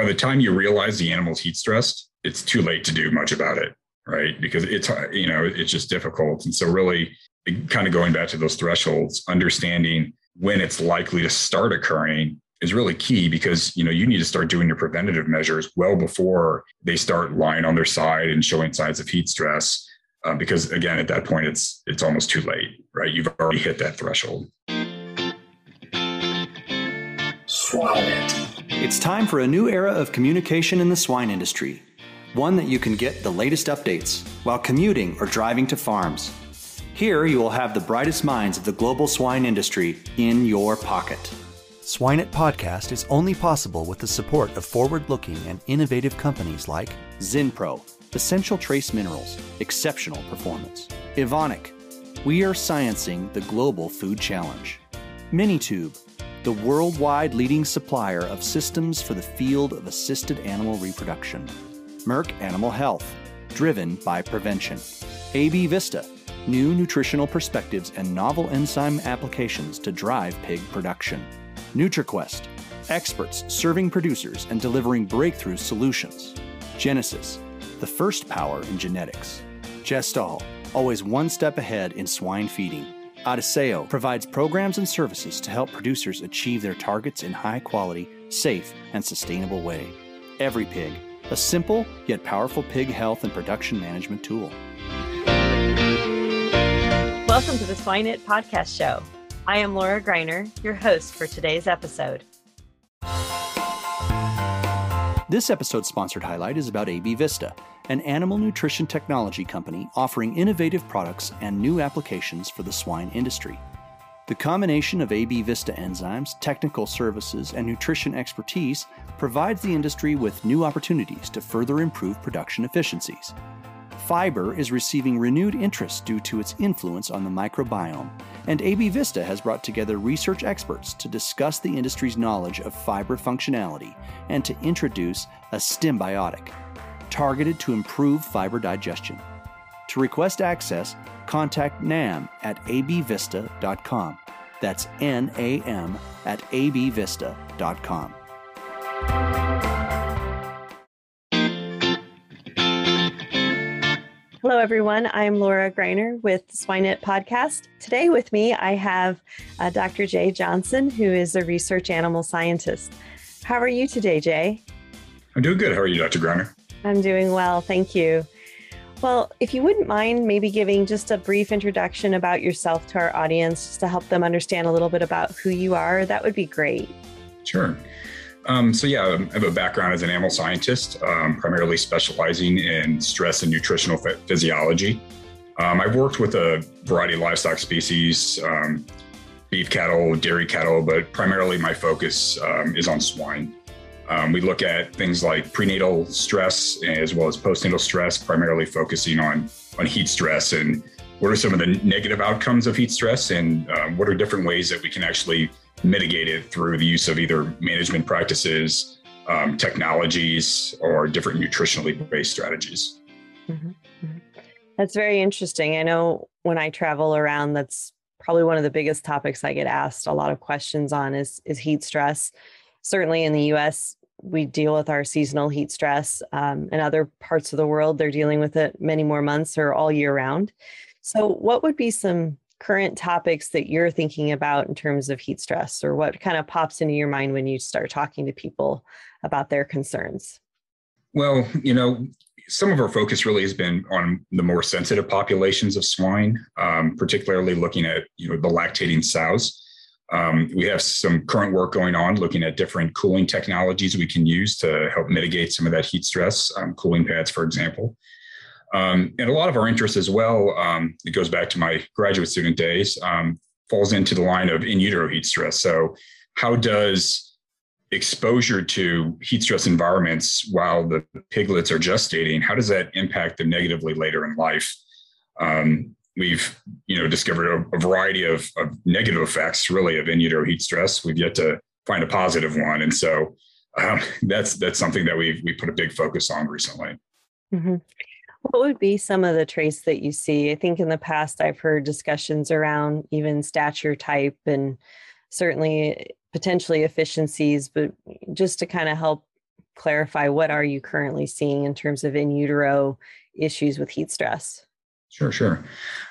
by the time you realize the animal's heat stressed, it's too late to do much about it, right? Because it's you know it's just difficult, and so really kind of going back to those thresholds, understanding when it's likely to start occurring is really key because you know you need to start doing your preventative measures well before they start lying on their side and showing signs of heat stress uh, because again at that point it's it's almost too late right? You've already hit that threshold it's time for a new era of communication in the swine industry one that you can get the latest updates while commuting or driving to farms. Here you will have the brightest minds of the global swine industry in your pocket. SwineIt Podcast is only possible with the support of forward looking and innovative companies like Zinpro, Essential Trace Minerals, Exceptional Performance, Evonik, We Are Sciencing the Global Food Challenge, Minitube, the worldwide leading supplier of systems for the field of assisted animal reproduction, Merck Animal Health, driven by prevention, AB Vista, new nutritional perspectives and novel enzyme applications to drive pig production. NutriQuest, experts serving producers and delivering breakthrough solutions. Genesus, the first power in genetics. Gestal, always one step ahead in swine feeding. Adisseo provides programs and services to help producers achieve their targets in high quality, safe, and sustainable way. Every Pig, a simple yet powerful pig health and production management tool. Welcome to the Swine It podcast show. I am Laura Greiner, your host for today's episode. This episode's sponsored highlight is about AB Vista, an animal nutrition technology company offering innovative products and new applications for the swine industry. The combination of AB Vista enzymes, technical services, and nutrition expertise provides the industry with new opportunities to further improve production efficiencies. Fiber is receiving renewed interest due to its influence on the microbiome, and AB Vista has brought together research experts to discuss the industry's knowledge of fiber functionality and to introduce a Stimbiotic, targeted to improve fiber digestion. To request access, contact NAM at abvista.com. That's N A M at abvista.com. Hello, everyone. I'm Laura Greiner with SwineIt Podcast. Today, with me, I have uh, Dr. Jay Johnson, who is a research animal scientist. How are you today, Jay? I'm doing good. How are you, Dr. Greiner? I'm doing well. Thank you. Well, if you wouldn't mind maybe giving just a brief introduction about yourself to our audience, just to help them understand a little bit about who you are, that would be great. Sure. Um, so yeah, I have a background as an animal scientist, um, primarily specializing in stress and nutritional physiology. Um, I've worked with a variety of livestock species, um, beef cattle, dairy cattle, but primarily my focus um, is on swine. Um, we look at things like prenatal stress as well as postnatal stress, primarily focusing on on heat stress and what are some of the negative outcomes of heat stress and what are different ways that we can actually mitigate it through the use of either management practices, um, technologies, or different nutritionally based strategies. Mm-hmm. mm-hmm. That's very interesting. I know when I travel around, that's probably one of the biggest topics I get asked a lot of questions on is, is heat stress. Certainly in the US, we deal with our seasonal heat stress. Um, in other parts of the world, they're dealing with it many more months or all year round. So, what would be some current topics that you're thinking about in terms of heat stress or what kind of pops into your mind when you start talking to people about their concerns? Well, you know, some of our focus really has been on the more sensitive populations of swine, um, particularly looking at you know the lactating sows. Um, we have some current work going on looking at different cooling technologies we can use to help mitigate some of that heat stress, um, cooling pads, for example. Um, and a lot of our interest as well, um, it goes back to my graduate student days, um, falls into the line of in utero heat stress. So, how does exposure to heat stress environments while the piglets are gestating, how does that impact them negatively later in life? Um, we've you know discovered a, a variety of, of, negative effects really of in utero heat stress. We've yet to find a positive one, and so um, that's that's something that we've we put a big focus on recently. Mm-hmm. What would be some of the traits that you see? I think in the past I've heard discussions around even stature type and certainly potentially efficiencies, but just to kind of help clarify what are you currently seeing in terms of in utero issues with heat stress? Sure, sure.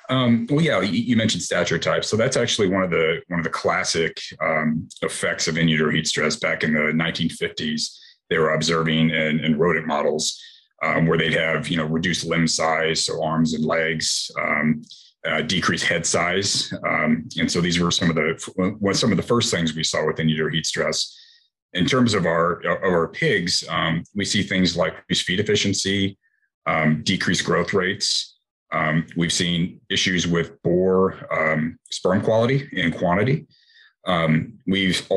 Um, well, yeah, you, mentioned stature type, so that's actually one of the one of the classic um, effects of in utero heat stress. Back in the 1950s, they were observing in, in rodent models um, where they'd have you know reduced limb size, so arms and legs, um, uh, decreased head size, um, and so these were some of the what some of the first things we saw with in utero heat stress. In terms of our of our pigs, um, we see things like reduced feed efficiency, decreased growth rates. Um, we've seen issues with boar um, sperm quality and quantity. Um, we've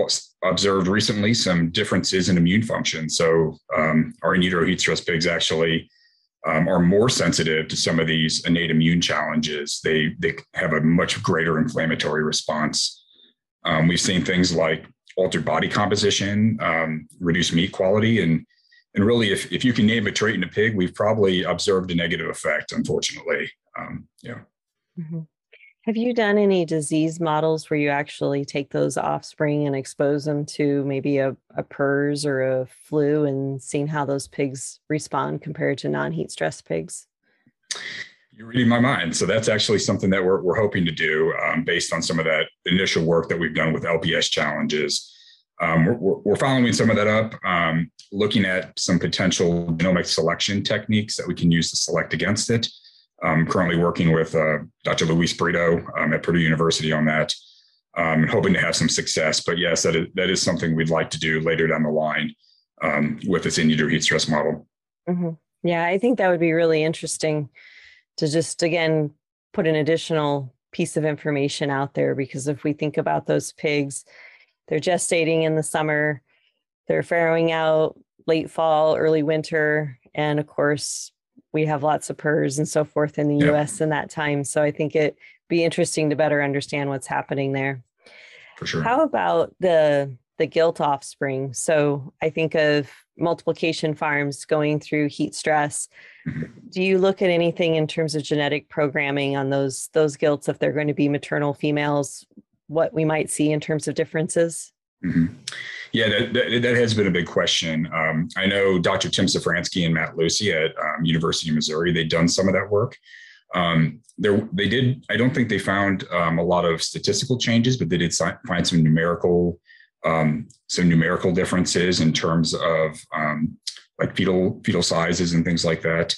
observed recently some differences in immune function. So um, our in utero heat stress pigs actually um, are more sensitive to some of these innate immune challenges. They they have a much greater inflammatory response. Um, we've seen things like altered body composition, reduced meat quality, and and really, if, if you can name a trait in a pig, we've probably observed a negative effect, unfortunately. Um, yeah. Mm-hmm. Have you done any disease models where you actually take those offspring and expose them to maybe a, a PRRS or a flu and seen how those pigs respond compared to non heat stress pigs? You're reading my mind. So that's actually something that we're, we're hoping to do um, based on some of that initial work that we've done with LPS challenges. Um, we're, we're, following some of that up, um, looking at some potential genomic selection techniques that we can use to select against it. I'm currently working with uh, Dr. Luiz Brito um, at Purdue University on that, um, hoping to have some success. But yes, that is, that is something we'd like to do later down the line um, with this in utero heat stress model. Mm-hmm. Yeah, I think that would be really interesting to just, again, put an additional piece of information out there because if we think about those pigs, they're gestating in the summer, they're farrowing out late fall, early winter, and of course, we have lots of PRRS and so forth in the US in that time. So I think it'd be interesting to better understand what's happening there. For sure. How about the the gilt offspring? So I think of multiplication farms going through heat stress. Mm-hmm. Do you look at anything in terms of genetic programming on those those gilts if they're going to be maternal females what we might see in terms of differences? Mm-hmm. Yeah, that, that, that, has been a big question. Um, I know Dr. Tim Safranski and Matt Lucy at um, University of Missouri, they've done some of that work. Um, they did, I don't think they found um, a lot of statistical changes, but they did find some numerical, um, some numerical differences in terms of um, like fetal, fetal sizes and things like that.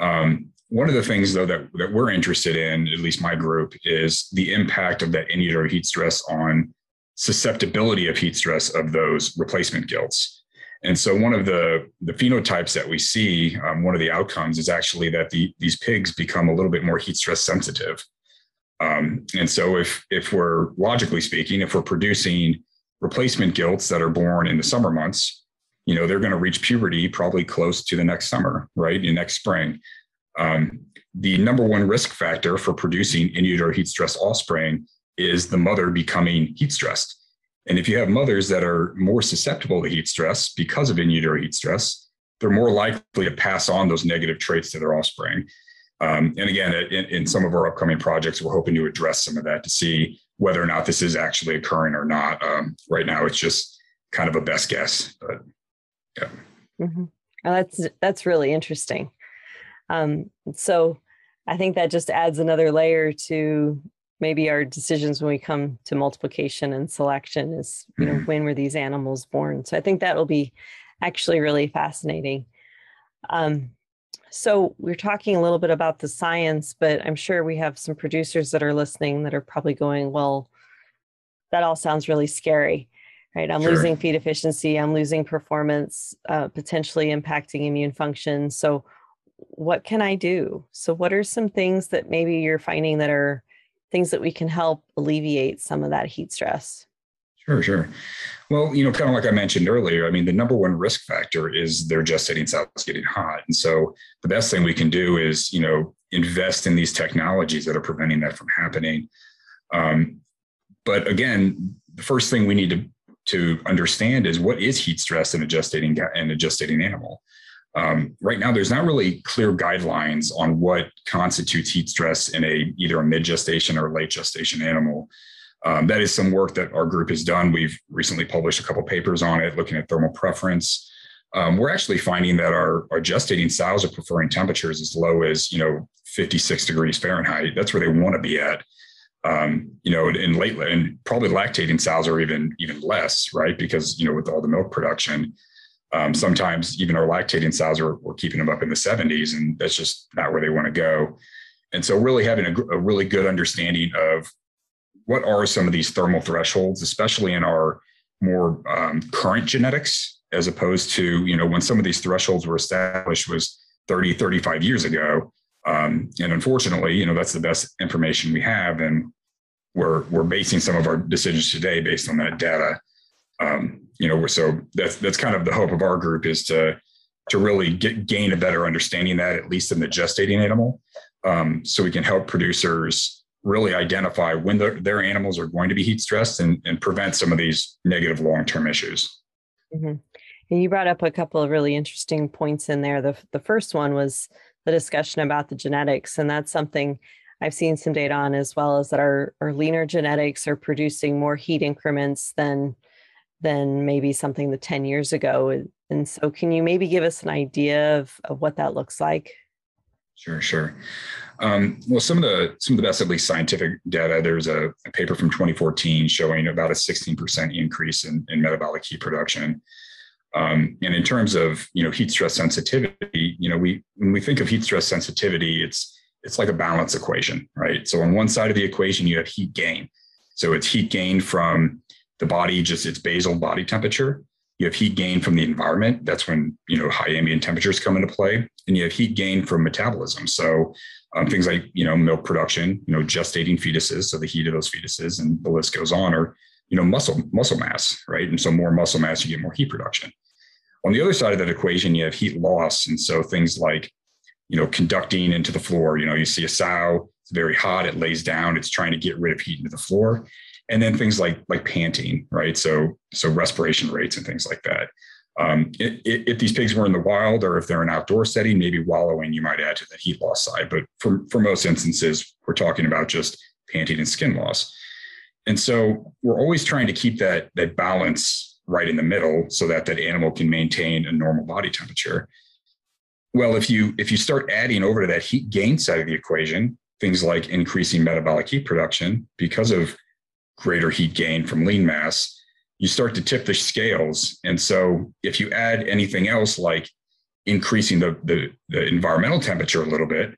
Um, one of the things, though, that, that we're interested in, at least my group, is the impact of that in utero heat stress on susceptibility of heat stress of those replacement gilts. And so, one of the, the phenotypes that we see, um, one of the outcomes is actually that the, these pigs become a little bit more heat stress sensitive. Um, and so, if if we're logically speaking, if we're producing replacement gilts that are born in the summer months, you know, they're going to reach puberty probably close to the next summer, right? In next spring. Um, the number one risk factor for producing in utero heat stress offspring is the mother becoming heat stressed. And if you have mothers that are more susceptible to heat stress because of in utero heat stress, they're more likely to pass on those negative traits to their offspring. Um, and again, in, in, some of our upcoming projects, we're hoping to address some of that to see whether or not this is actually occurring or not. Um, right now, it's just kind of a best guess, but yeah. Mm-hmm. Well, that's that's really interesting. Um, so I think that just adds another layer to maybe our decisions when we come to multiplication and selection is, you know, mm-hmm. when were these animals born? So I think that will be actually really fascinating. Um, so we're talking a little bit about the science, but I'm sure we have some producers that are listening that are probably going, well, that all sounds really scary, right? I'm sure. losing feed efficiency, I'm losing performance, uh, potentially impacting immune function. So what can I do? So, what are some things that maybe you're finding that are things that we can help alleviate some of that heat stress? Sure, sure. Well, you know, kind of like I mentioned earlier, I mean, the number one risk factor is their gestating cells getting hot. And so the best thing we can do is, you know, invest in these technologies that are preventing that from happening. Um, but again, the first thing we need to to understand is what is heat stress in a gestating in a gestating animal. Um, right now, there's not really clear guidelines on what constitutes heat stress in a either a mid gestation or late gestation animal. Um, that is some work that our group has done. We've recently published a couple papers on it, looking at thermal preference. um, we're actually finding that our, our gestating sows are preferring temperatures as low as you know 56 degrees Fahrenheit. That's where they want to be at. Um, you know, in late and probably lactating sows are even even less, right? Because you know, with all the milk production, um, sometimes even our lactating sows are we're keeping them up in the 70s, and that's just not where they want to go. And so, really having a, a really good understanding of what are some of these thermal thresholds, especially in our more um, current genetics, as opposed to you know when some of these thresholds were established was 30, 35 years ago um, and unfortunately, you know, that's the best information we have. And we're, we're basing some of our decisions today based on that data. Um, you know, so that's, that's kind of the hope of our group is to, to really get, gain a better understanding that at least in the gestating animal. Um, so we can help producers really identify when their, their animals are going to be heat stressed and, and prevent some of these negative long-term issues. Mm-hmm. And you brought up a couple of really interesting points in there. The, the first one was the discussion about the genetics. And that's something I've seen some data on as well as that our, our leaner genetics are producing more heat increments than than maybe something that 10 years ago. And so can you maybe give us an idea of, of what that looks like? Sure, sure. Um, well, some of the some of the best, at least scientific data. There's a, a paper from 2014 showing about a 16% increase in, in metabolic heat production um, and in terms of you know heat stress sensitivity, you know we when we think of heat stress sensitivity, it's it's like a balance equation, right? So on one side of the equation, you have heat gain. So it's heat gain from the body, just its basal body temperature. You have heat gain from the environment. That's when you know high ambient temperatures come into play, and you have heat gain from metabolism. So um, things like you know milk production, you know gestating fetuses, so the heat of those fetuses, and the list goes on, or you know muscle muscle mass, right? And so more muscle mass, you get more heat production. On the other side of that equation, you have heat loss, and so things like you know conducting into the floor. You know, you see a sow, it's very hot, it lays down, it's trying to get rid of heat into the floor, and then things like like panting, right? So so respiration rates and things like that. Um, it, it, if these pigs were in the wild or if they're an outdoor setting, maybe wallowing, you might add to the heat loss side. But for, for most instances, we're talking about just panting and skin loss. And so we're always trying to keep that that balance right in the middle so that that animal can maintain a normal body temperature. Well, if you if you start adding over to that heat gain side of the equation, things like increasing metabolic heat production because of greater heat gain from lean mass, you start to tip the scales. And so if you add anything else like increasing the, the, the environmental temperature a little bit,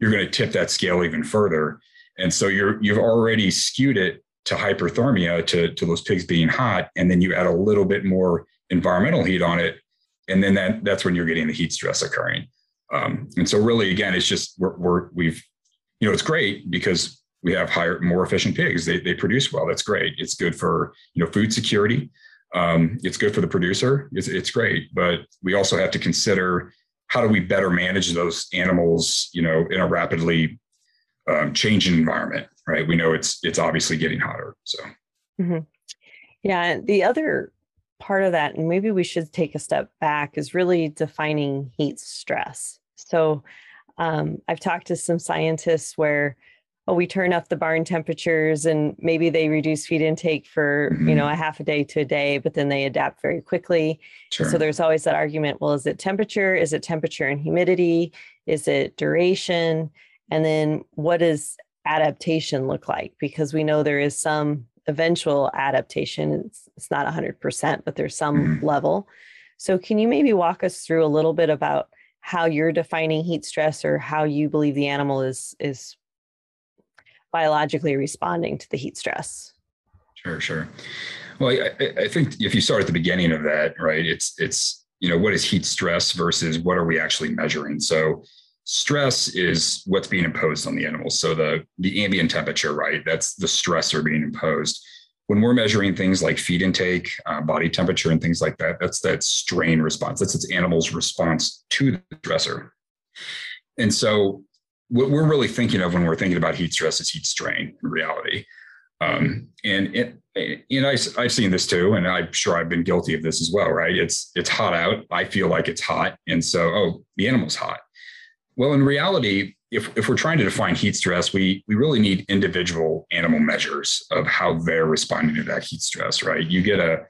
you're going to tip that scale even further. And so you're you've already skewed it to hyperthermia to, to those pigs being hot and then you add a little bit more environmental heat on it and then that, that's when you're getting the heat stress occurring um, and so really again it's just we're, we're we've you know it's great because we have higher more efficient pigs they, they produce well that's great it's good for you know food security um, it's good for the producer it's, it's great but we also have to consider how do we better manage those animals you know in a rapidly um, changing environment right? We know it's it's obviously getting hotter. So, mm-hmm. yeah. The other part of that, and maybe we should take a step back, is really defining heat stress. So, um, I've talked to some scientists where oh, we turn up the barn temperatures and maybe they reduce feed intake for mm-hmm. you know mm-hmm. a half a day to a day but then they adapt very quickly sure. so there's always that argument well is it temperature is it temperature and humidity is it duration and then what does adaptation look like? Because we know there is some eventual adaptation. It's, it's not 100%, but there's some mm-hmm. level. So, can you maybe walk us through a little bit about how you're defining heat stress or how you believe the animal is is biologically responding to the heat stress? Sure, sure. Well, I, I think if you start at the beginning of that, right, it's it's you know what is heat stress versus what are we actually measuring? So stress is what's being imposed on the animals. So the the ambient temperature, right? That's the stressor being imposed. When we're measuring things like feed intake, uh, body temperature, and things like that, that's that strain response. That's its animal's response to the stressor. And so, what we're really thinking of when we're thinking about heat stress is heat strain in reality. Um, and it, know, I, I've seen this too, and I'm sure I've been guilty of this as well. Right? It's it's hot out. I feel like it's hot, and so oh, the animal's hot well, in reality, if, if we're trying to define heat stress, we, we really need individual animal measures of how they're responding to that heat stress, right? You get a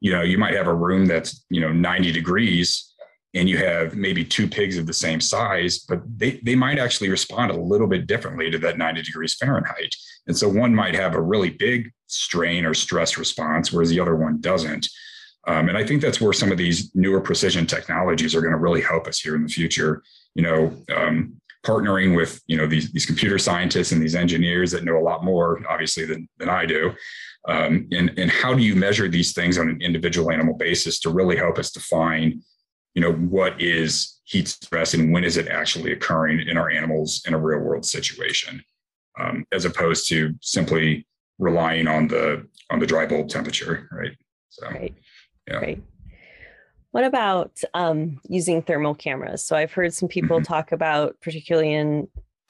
you know, you might have a room that's, you know, 90 degrees and you have maybe two pigs of the same size, but they, they might actually respond a little bit differently to that 90 degrees Fahrenheit. And so one might have a really big strain or stress response, whereas the other one doesn't. Um, and I think that's where some of these newer precision technologies are going to really help us here in the future. You know, um, partnering with you know these these computer scientists and these engineers that know a lot more, obviously, than than I do. Um, and and how do you measure these things on an individual animal basis to really help us define you know, what is heat stress and when is it actually occurring in our animals in a real world situation, um, as opposed to simply relying on the on the dry bulb temperature, right? So, right. yeah. Right. What about um, using thermal cameras? So I've heard some people mm-hmm. talk about, particularly in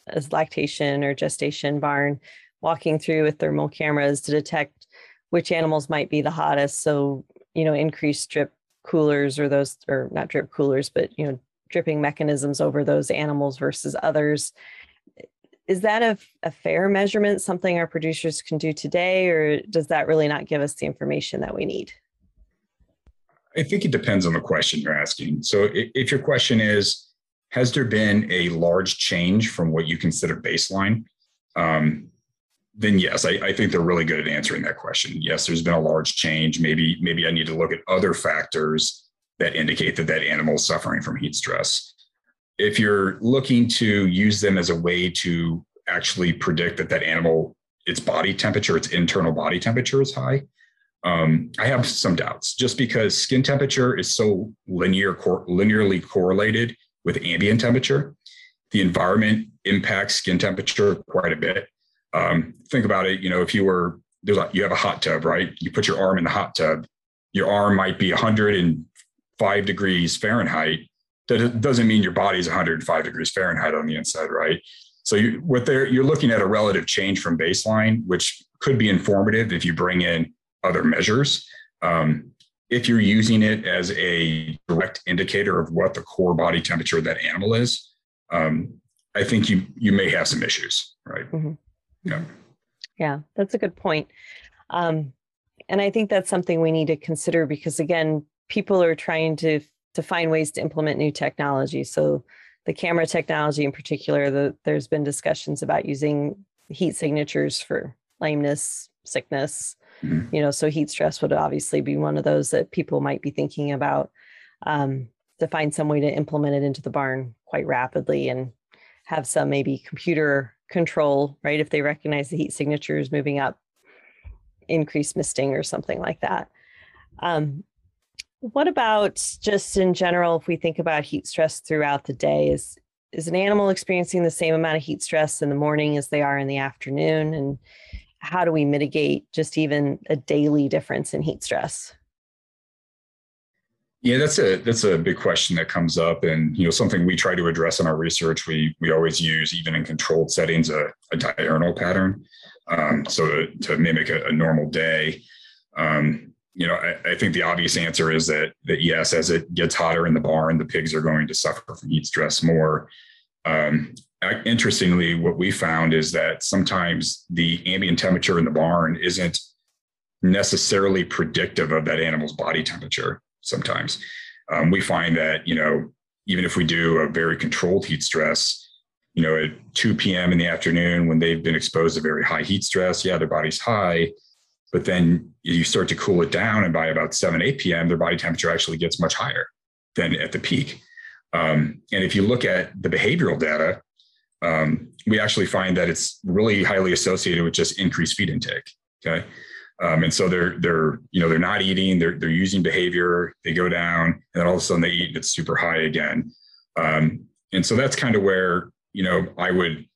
as lactation or gestation barn, walking through with thermal cameras to detect which animals might be the hottest. So you know, increased drip coolers or those or not drip coolers but you know dripping mechanisms over those animals versus others. Is that a, a fair measurement something our producers can do today or does that really not give us the information that we need? I think it depends on the question you're asking. So if your question is has there been a large change from what you consider baseline um, then yes, I, I, think they're really good at answering that question. Yes, there's been a large change. Maybe maybe I need to look at other factors that indicate that that animal is suffering from heat stress. If you're looking to use them as a way to actually predict that that animal its body temperature, its internal body temperature is high, um, I have some doubts. Just because skin temperature is so linear cor- linearly correlated with ambient temperature, the environment impacts skin temperature quite a bit um, think about it. You know, if you were there's a, you have a hot tub, right? You put your arm in the hot tub. Your arm might be 105 degrees Fahrenheit. That doesn't mean your body's 105 degrees Fahrenheit on the inside, right? So you, what they're you're looking at a relative change from baseline, which could be informative if you bring in other measures. Um, if you're using it as a direct indicator of what the core body temperature of that animal is, um, I think you you may have some issues, right? Mm-hmm. Yeah. Yeah, that's a good point. Um, and I think that's something we need to consider because again, people are trying to to find ways to implement new technology. So the camera technology in particular, the, there's been discussions about using heat signatures for lameness, sickness. Mm-hmm. You know, so heat stress would obviously be one of those that people might be thinking about um, to find some way to implement it into the barn quite rapidly and have some maybe computer control, right? If they recognize the heat signature is moving up, increase misting or something like that. Um, what about just in general, if we think about heat stress throughout the day, is is an animal experiencing the same amount of heat stress in the morning as they are in the afternoon? And how do we mitigate just even a daily difference in heat stress? Yeah, that's a that's a big question that comes up, and you know something we try to address in our research. We we always use even in controlled settings a, a diurnal pattern, um, so to, to mimic a, a normal day. Um, you know, I, I, think the obvious answer is that that yes, as it gets hotter in the barn, the pigs are going to suffer from heat stress more. Um, interestingly, what we found is that sometimes the ambient temperature in the barn isn't necessarily predictive of that animal's body temperature sometimes. Um, we find that, you know, even if we do a very controlled heat stress, you know, at 2 p.m. in the afternoon when they've been exposed to very high heat stress, yeah, their body's high, but then you start to cool it down. And by about 7, 8 p.m., their body temperature actually gets much higher than at the peak. Um, and if you look at the behavioral data, um, we actually find that it's really highly associated with just increased feed intake. Okay. Um, and so they're they're you know they're not eating, they're they're using behavior, they go down, and then all of a sudden they eat and it's super high again. Um, and so that's kind of where you know I would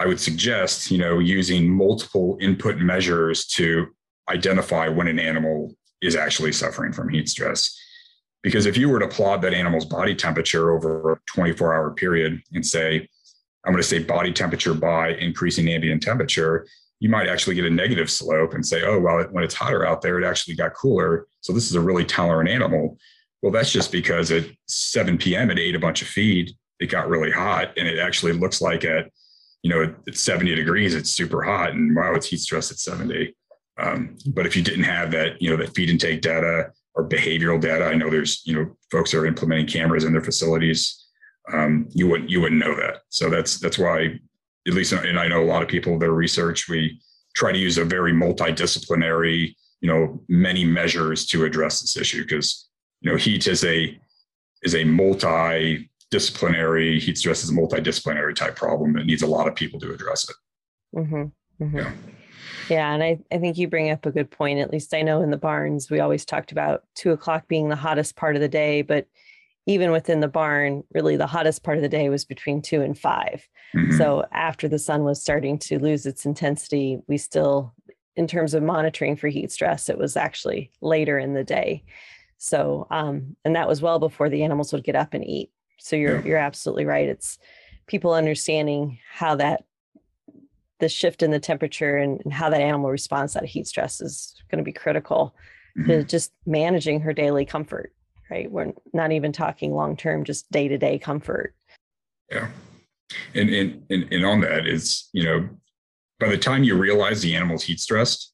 I would suggest you know using multiple input measures to identify when an animal is actually suffering from heat stress. Because if you were to plot that animal's body temperature over a 24 hour period and say, I'm going to say body temperature by increasing ambient temperature, you might actually get a negative slope and say, oh, well, when it's hotter out there, it actually got cooler. So this is a really tolerant animal. Well, that's just because at 7 p.m. it ate a bunch of feed. It got really hot, and it actually looks like at, you know, at 70 degrees, it's super hot, and wow, it's heat stress at 70. Um, but if you didn't have that, you know, that feed intake data or behavioral data, I know there's, you know, folks are implementing cameras in their facilities. Um, you wouldn't you wouldn't know that. So that's that's why, at least, and I know a lot of people their research we try to use a very multidisciplinary, you know, many measures to address this issue because you know heat is a is a multi-disciplinary heat stress is a multidisciplinary type problem that needs a lot of people to address it. Mm-hmm. Mm-hmm. Yeah. Yeah, and I, I think you bring up a good point. At least I know in the barns, we always talked about two o'clock being the hottest part of the day, but even within the barn, really the hottest part of the day was between two and 5 mm-hmm. So after the sun was starting to lose its intensity, we still, in terms of monitoring for heat stress, it was actually later in the day. So, um, and that was well before the animals would get up and eat. So you're yeah. you're absolutely right. It's people understanding how that the shift in the temperature and, and how that animal responds to that heat stress is going to be critical mm-hmm. to just managing her daily comfort. Right, we're not even talking long term, just day to day comfort. Yeah, and, and and and on that is you know by the time you realize the animal's heat stressed,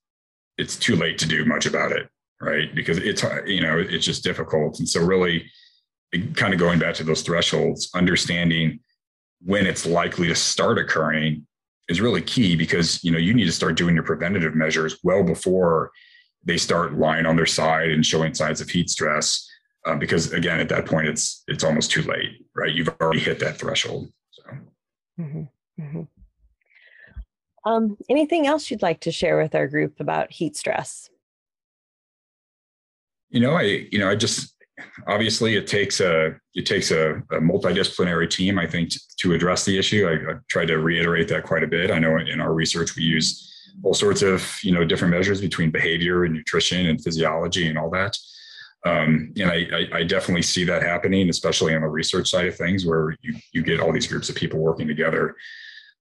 it's too late to do much about it right? Because it's uh, you know it's just difficult, and so really, kind of going back to those thresholds, understanding when it's likely to start occurring is really key because you know you need to start doing your preventative measures well before they start lying on their side and showing signs of heat stress uh, because again at that point it's it's almost too late right you've already hit that threshold so mm-hmm. Mm-hmm. Um, anything else you'd like to share with our group about heat stress you know, I, you know, I just obviously it takes a it takes a, a multidisciplinary team, I think, to, to address the issue. I, I try to reiterate that quite a bit. I know in our research we use all sorts of you know different measures between behavior and nutrition and physiology and all that. Um, and I, I, definitely see that happening, especially on the research side of things, where you you get all these groups of people working together.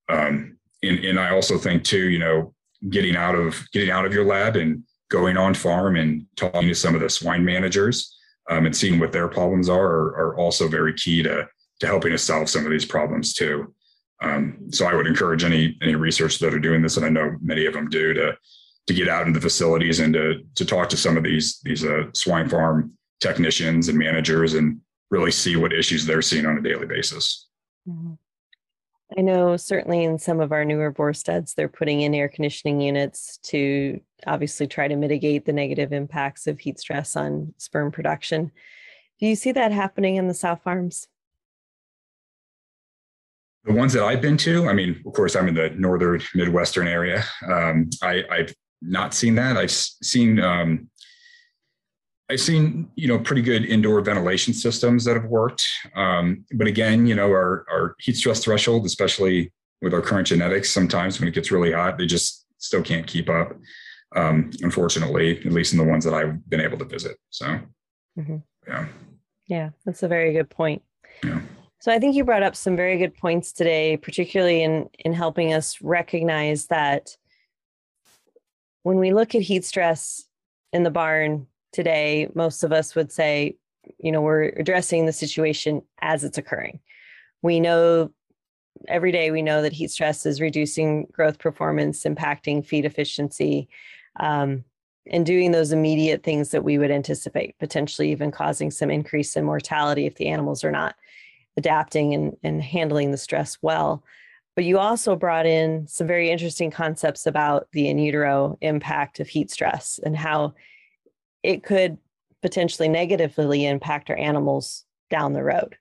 Um, and, and I also think too, you know, getting out of getting out of your lab and going on farm and talking to some of the swine managers um, and seeing what their problems are, are, are also very key to to helping us solve some of these problems too. Um, so I would encourage any any research that are doing this, and I know many of them do, to to get out into the facilities and to to talk to some of these these uh, swine farm technicians and managers and really see what issues they're seeing on a daily basis. Mm-hmm. I know certainly in some of our newer boar studs, they're putting in air conditioning units to obviously try to mitigate the negative impacts of heat stress on sperm production. Do you see that happening in the sow farms? The ones that I've been to, I mean, of course, I'm in the northern Midwestern area. Um, I, have not seen that. I've seen um, I've seen, you know, pretty good indoor ventilation systems that have worked. Um, but again, you know, our, our heat stress threshold, especially with our current genetics, sometimes when it gets really hot, they just still can't keep up. Um, unfortunately, at least in the ones that I've been able to visit. So, mm-hmm. yeah. Yeah, that's a very good point. Yeah. So I think you brought up some very good points today, particularly in in helping us recognize that when we look at heat stress in the barn, today, most of us would say, you know, we're addressing the situation as it's occurring. We know every day we know that heat stress is reducing growth performance, impacting feed efficiency, um, and doing those immediate things that we would anticipate, potentially even causing some increase in mortality if the animals are not adapting and, and handling the stress well. But you also brought in some very interesting concepts about the in utero impact of heat stress and how it could potentially negatively impact our animals down the road.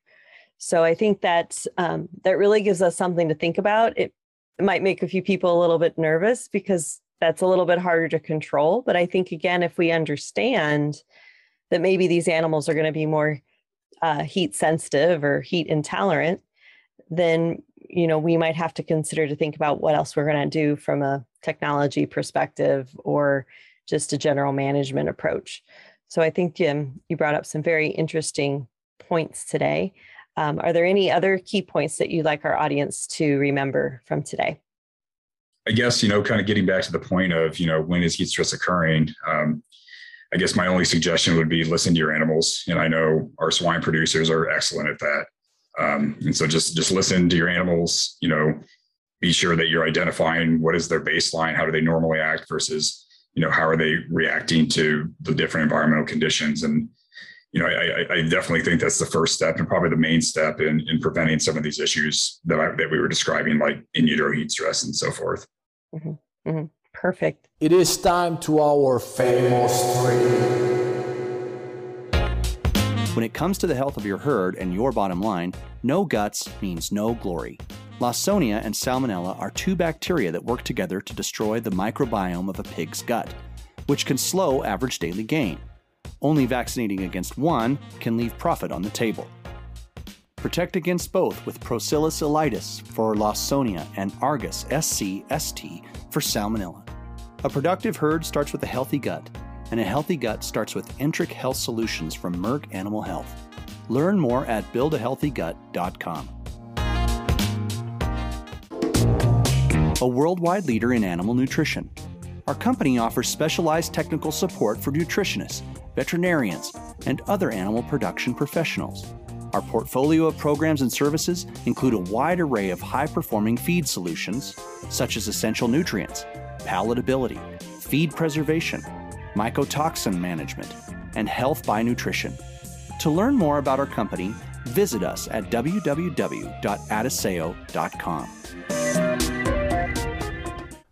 So I think that um, that really gives us something to think about. It, it might make a few people a little bit nervous because that's a little bit harder to control. But I think again, if we understand that maybe these animals are going to be more uh, heat sensitive or heat intolerant, then you know we might have to consider to think about what else we're going to do from a technology perspective or just a general management approach. So I think Jim, you brought up some very interesting points today. Um, are there any other key points that you'd like our audience to remember from today? I guess, you know, kind of getting back to the point of, you know, when is heat stress occurring? Um, I guess my only suggestion would be listen to your animals. And I know our swine producers are excellent at that. Um, and so just just listen to your animals, you know, be sure that you're identifying what is their baseline, how do they normally act versus you know, how are they reacting to the different environmental conditions? And, you know, I, I definitely think that's the first step and probably the main step in, in preventing some of these issues that I, that we were describing, like in utero heat stress and so forth. Mm-hmm. Mm-hmm. Perfect. It is time to our famous three. When it comes to the health of your herd and your bottom line, no guts means no glory. Lawsonia and Salmonella are two bacteria that work together to destroy the microbiome of a pig's gut, which can slow average daily gain. Only vaccinating against one can leave profit on the table. Protect against both with Porcilis Ileitis for Lawsonia and Argus SC-ST for Salmonella. A productive herd starts with a healthy gut and a healthy gut starts with Enteric Health Solutions from Merck Animal Health. Learn more at buildahealthygut.com. A worldwide leader in animal nutrition. Our company offers specialized technical support for nutritionists, veterinarians, and other animal production professionals. Our portfolio of programs and services include a wide array of high performing feed solutions, such as essential nutrients, palatability, feed preservation, mycotoxin management, and health by nutrition. To learn more about our company, visit us at www.adisseo.com.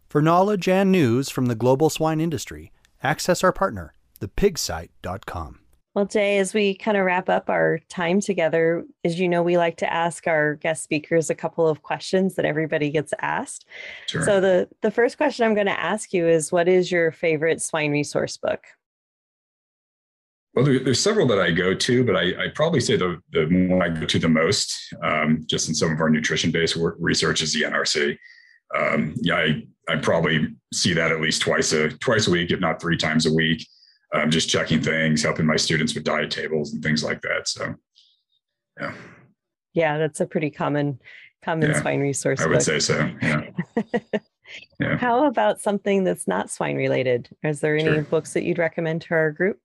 For knowledge and news from the global swine industry, access our partner, thepigsite.com. Well, Jay, as we kind of wrap up our time together, as you know, we like to ask our guest speakers a couple of questions that everybody gets asked. Sure. So the the first question I'm going to ask you is, what is your favorite swine resource book? Well, there, there's several that I go to, but I, I probably say the the one I go to the most, um, just in some of our nutrition based research, is the NRC. Um, yeah, I I probably see that at least twice a twice a week, if not three times a week um, just checking things, helping my students with diet tables and things like that. So, yeah. Yeah, that's a pretty common common yeah, swine resource. I would book. say so. Yeah. yeah. How about something that's not swine related? Is there any sure. books that you'd recommend to our group?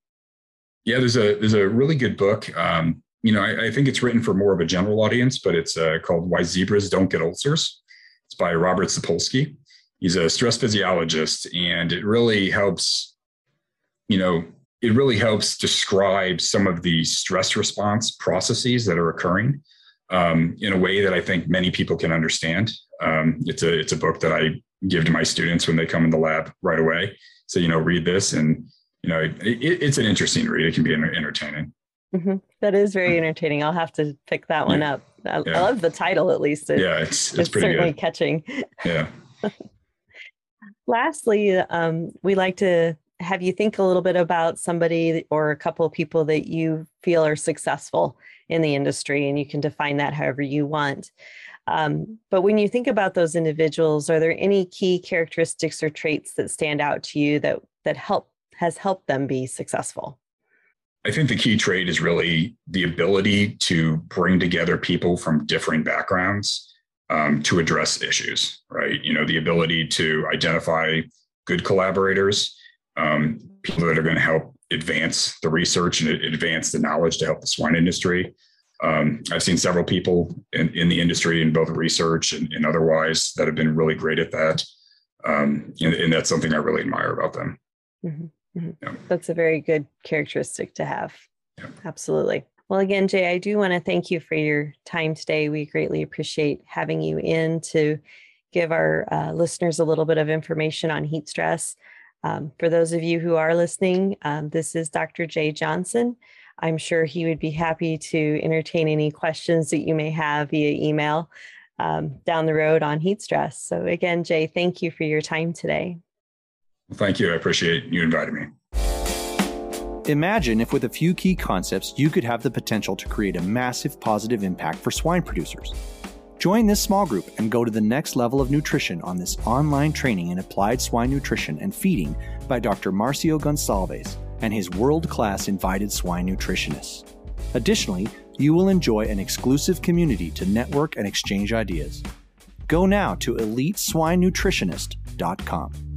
Yeah, there's a there's a really good book. Um, you know, I, I, think it's written for more of a general audience, but it's uh, called "Why Zebras Don't Get Ulcers." It's by Robert Sapolsky. He's a stress physiologist, and it really helps you know, it really helps describe some of the stress response processes that are occurring um, in a way that I think many people can understand. Um, it's a it's a book that I give to my students when they come in the lab right away. So you know, read this, and you know, it, it, it's an interesting read. It can be entertaining. Mm-hmm. That is very entertaining. I'll have to pick that one yeah. up. I, yeah. I, love the title, at least. It, yeah, it's it's, it's certainly good. catching. Yeah. Lastly, um, we like to have you think a little bit about somebody or a couple of people that you feel are successful in the industry and you can define that however you want. Um, but when you think about those individuals are there any key characteristics or traits that stand out to you that that help has helped them be successful? I think the key trait is really the ability to bring together people from different backgrounds um, to address issues right? You know the ability to identify good collaborators um, people that are going to help advance the research and advance the knowledge to help the swine industry. Um, I've seen several people in, in the industry in both research and, and otherwise that have been really great at that. Um, and, and, that's something I really admire about them. Mm-hmm. Mm-hmm. Yeah. That's a very good characteristic to have. Yeah. Absolutely. Well, again, Jay, I do want to thank you for your time today. We greatly appreciate having you in to give our uh, listeners a little bit of information on heat stress. Um, for those of you who are listening, um, this is Dr. Jay Johnson. I'm sure he would be happy to entertain any questions that you may have via email um, down the road on heat stress. So, again, Jay, thank you for your time today. thank you. I appreciate you inviting me. Imagine if, with a few key concepts, you could have the potential to create a massive positive impact for swine producers. Join this small group and go to the next level of nutrition on this online training in applied swine nutrition and feeding by Dr. Marcio Gonçalves and his world class invited swine nutritionists. Additionally, you will enjoy an exclusive community to network and exchange ideas. Go now to eliteswinenutritionist.com.